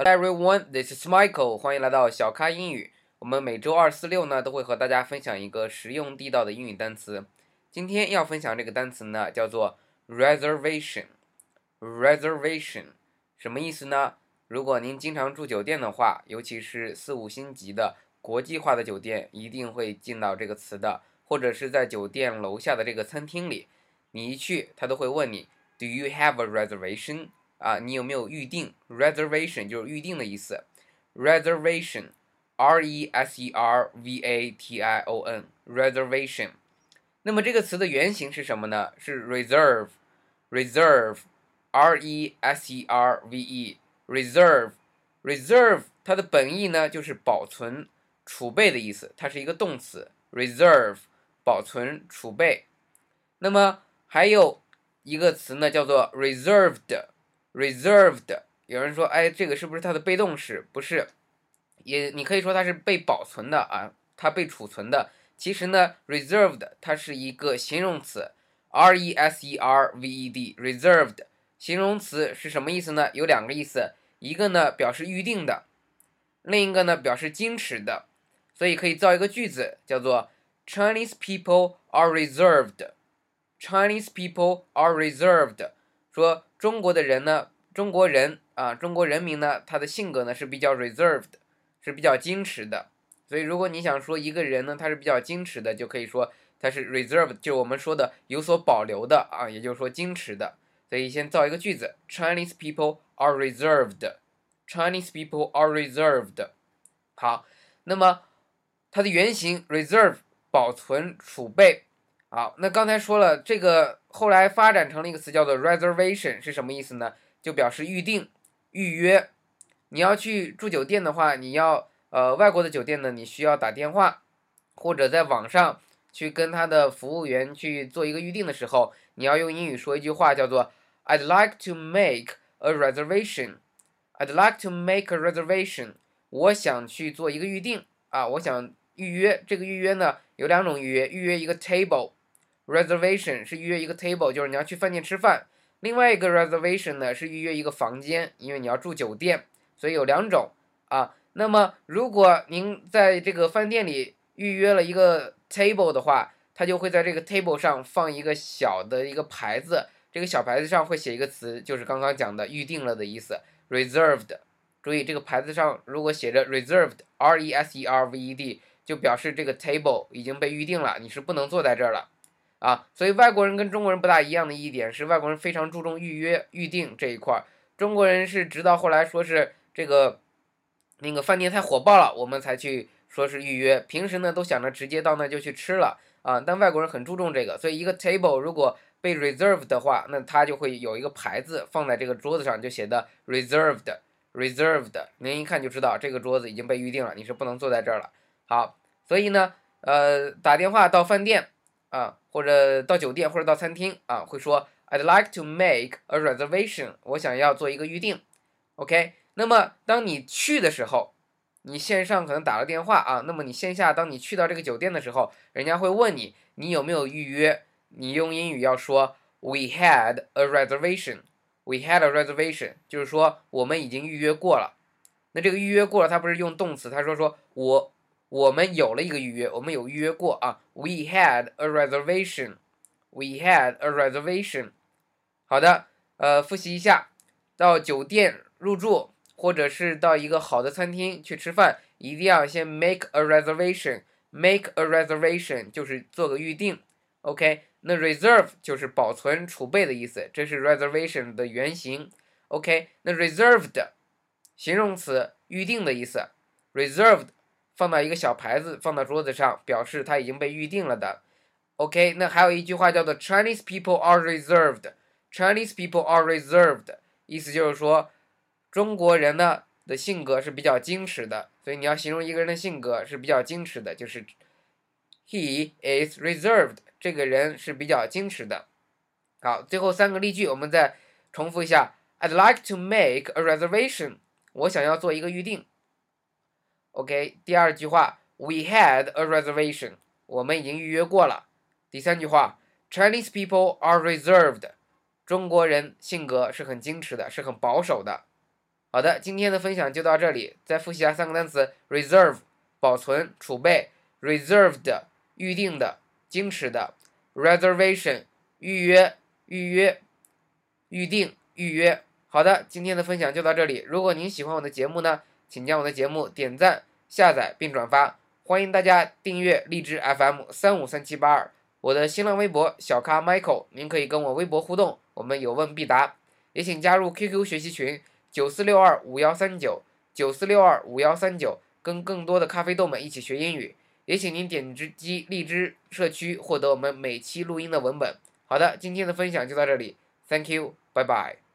Hello everyone, this is Michael. 欢迎来到小咖英语。我们每周二、四、六呢都会和大家分享一个实用地道的英语单词。今天要分享这个单词呢，叫做 reservation。reservation 什么意思呢？如果您经常住酒店的话，尤其是四五星级的国际化的酒店，一定会见到这个词的。或者是在酒店楼下的这个餐厅里，你一去，他都会问你，Do you have a reservation？啊，你有没有预定？reservation 就是预定的意思。reservation，r e s e r v a t i o n，reservation。那么这个词的原型是什么呢？是 reserve，reserve，r e s e r v e，reserve，reserve，它的本意呢就是保存、储备的意思，它是一个动词，reserve，保存、储备。那么还有一个词呢，叫做 reserved。reserved，有人说，哎，这个是不是它的被动式？不是，也你可以说它是被保存的啊，它被储存的。其实呢，reserved 它是一个形容词，r e s e r v e d，reserved 形容词是什么意思呢？有两个意思，一个呢表示预定的，另一个呢表示矜持的。所以可以造一个句子，叫做 Chinese people are reserved。Chinese people are reserved。说中国的人呢，中国人啊，中国人民呢，他的性格呢是比较 reserved，是比较矜持的。所以如果你想说一个人呢，他是比较矜持的，就可以说他是 reserved，就我们说的有所保留的啊，也就是说矜持的。所以先造一个句子：Chinese people are reserved。Chinese people are reserved。好，那么它的原型 reserve 保存储备。好，那刚才说了这个，后来发展成了一个词，叫做 reservation，是什么意思呢？就表示预定、预约。你要去住酒店的话，你要呃外国的酒店呢，你需要打电话或者在网上去跟他的服务员去做一个预定的时候，你要用英语说一句话，叫做 I'd like to make a reservation。I'd like to make a reservation。我想去做一个预定啊，我想预约。这个预约呢有两种预约，预约一个 table。Reservation 是预约一个 table，就是你要去饭店吃饭。另外一个 reservation 呢是预约一个房间，因为你要住酒店，所以有两种啊。那么如果您在这个饭店里预约了一个 table 的话，它就会在这个 table 上放一个小的一个牌子，这个小牌子上会写一个词，就是刚刚讲的预定了的意思，reserved。注意这个牌子上如果写着 reserved，r e s e r v e d，就表示这个 table 已经被预定了，你是不能坐在这儿了。啊，所以外国人跟中国人不大一样的一点是，外国人非常注重预约、预定这一块儿，中国人是直到后来说是这个那个饭店太火爆了，我们才去说是预约。平时呢都想着直接到那就去吃了啊，但外国人很注重这个，所以一个 table 如果被 reserved 的话，那它就会有一个牌子放在这个桌子上，就写的 reserved，reserved，您一看就知道这个桌子已经被预定了，你是不能坐在这儿了。好，所以呢，呃，打电话到饭店。啊，或者到酒店或者到餐厅啊，会说 I'd like to make a reservation，我想要做一个预定。OK，那么当你去的时候，你线上可能打了电话啊，那么你线下当你去到这个酒店的时候，人家会问你你有没有预约，你用英语要说 We had a reservation，We had a reservation，就是说我们已经预约过了。那这个预约过了，它不是用动词，他说说我。我们有了一个预约，我们有预约过啊。We had a reservation. We had a reservation. 好的，呃，复习一下，到酒店入住，或者是到一个好的餐厅去吃饭，一定要先 make a reservation. Make a reservation 就是做个预定。OK，那 reserve 就是保存、储备的意思，这是 reservation 的原型。OK，那 reserved 形容词，预定的意思。reserved 放到一个小牌子，放到桌子上，表示它已经被预定了的。OK，那还有一句话叫做 “Chinese people are reserved”。Chinese people are reserved，意思就是说中国人呢的性格是比较矜持的。所以你要形容一个人的性格是比较矜持的，就是 “He is reserved”。这个人是比较矜持的。好，最后三个例句我们再重复一下：“I'd like to make a reservation。”我想要做一个预定。OK，第二句话，We had a reservation，我们已经预约过了。第三句话，Chinese people are reserved，中国人性格是很矜持的，是很保守的。好的，今天的分享就到这里。再复习下三个单词：reserve 保存、储备；reserved 预定的、矜持的；reservation 预约、预约、预定、预约。好的，今天的分享就到这里。如果您喜欢我的节目呢，请将我的节目点赞、下载并转发。欢迎大家订阅荔枝 FM 三五三七八二，我的新浪微博小咖 Michael，您可以跟我微博互动，我们有问必答。也请加入 QQ 学习群。九四六二五幺三九，九四六二五幺三九，跟更多的咖啡豆们一起学英语。也请您点击荔枝社区获得我们每期录音的文本。好的，今天的分享就到这里，Thank you，拜拜。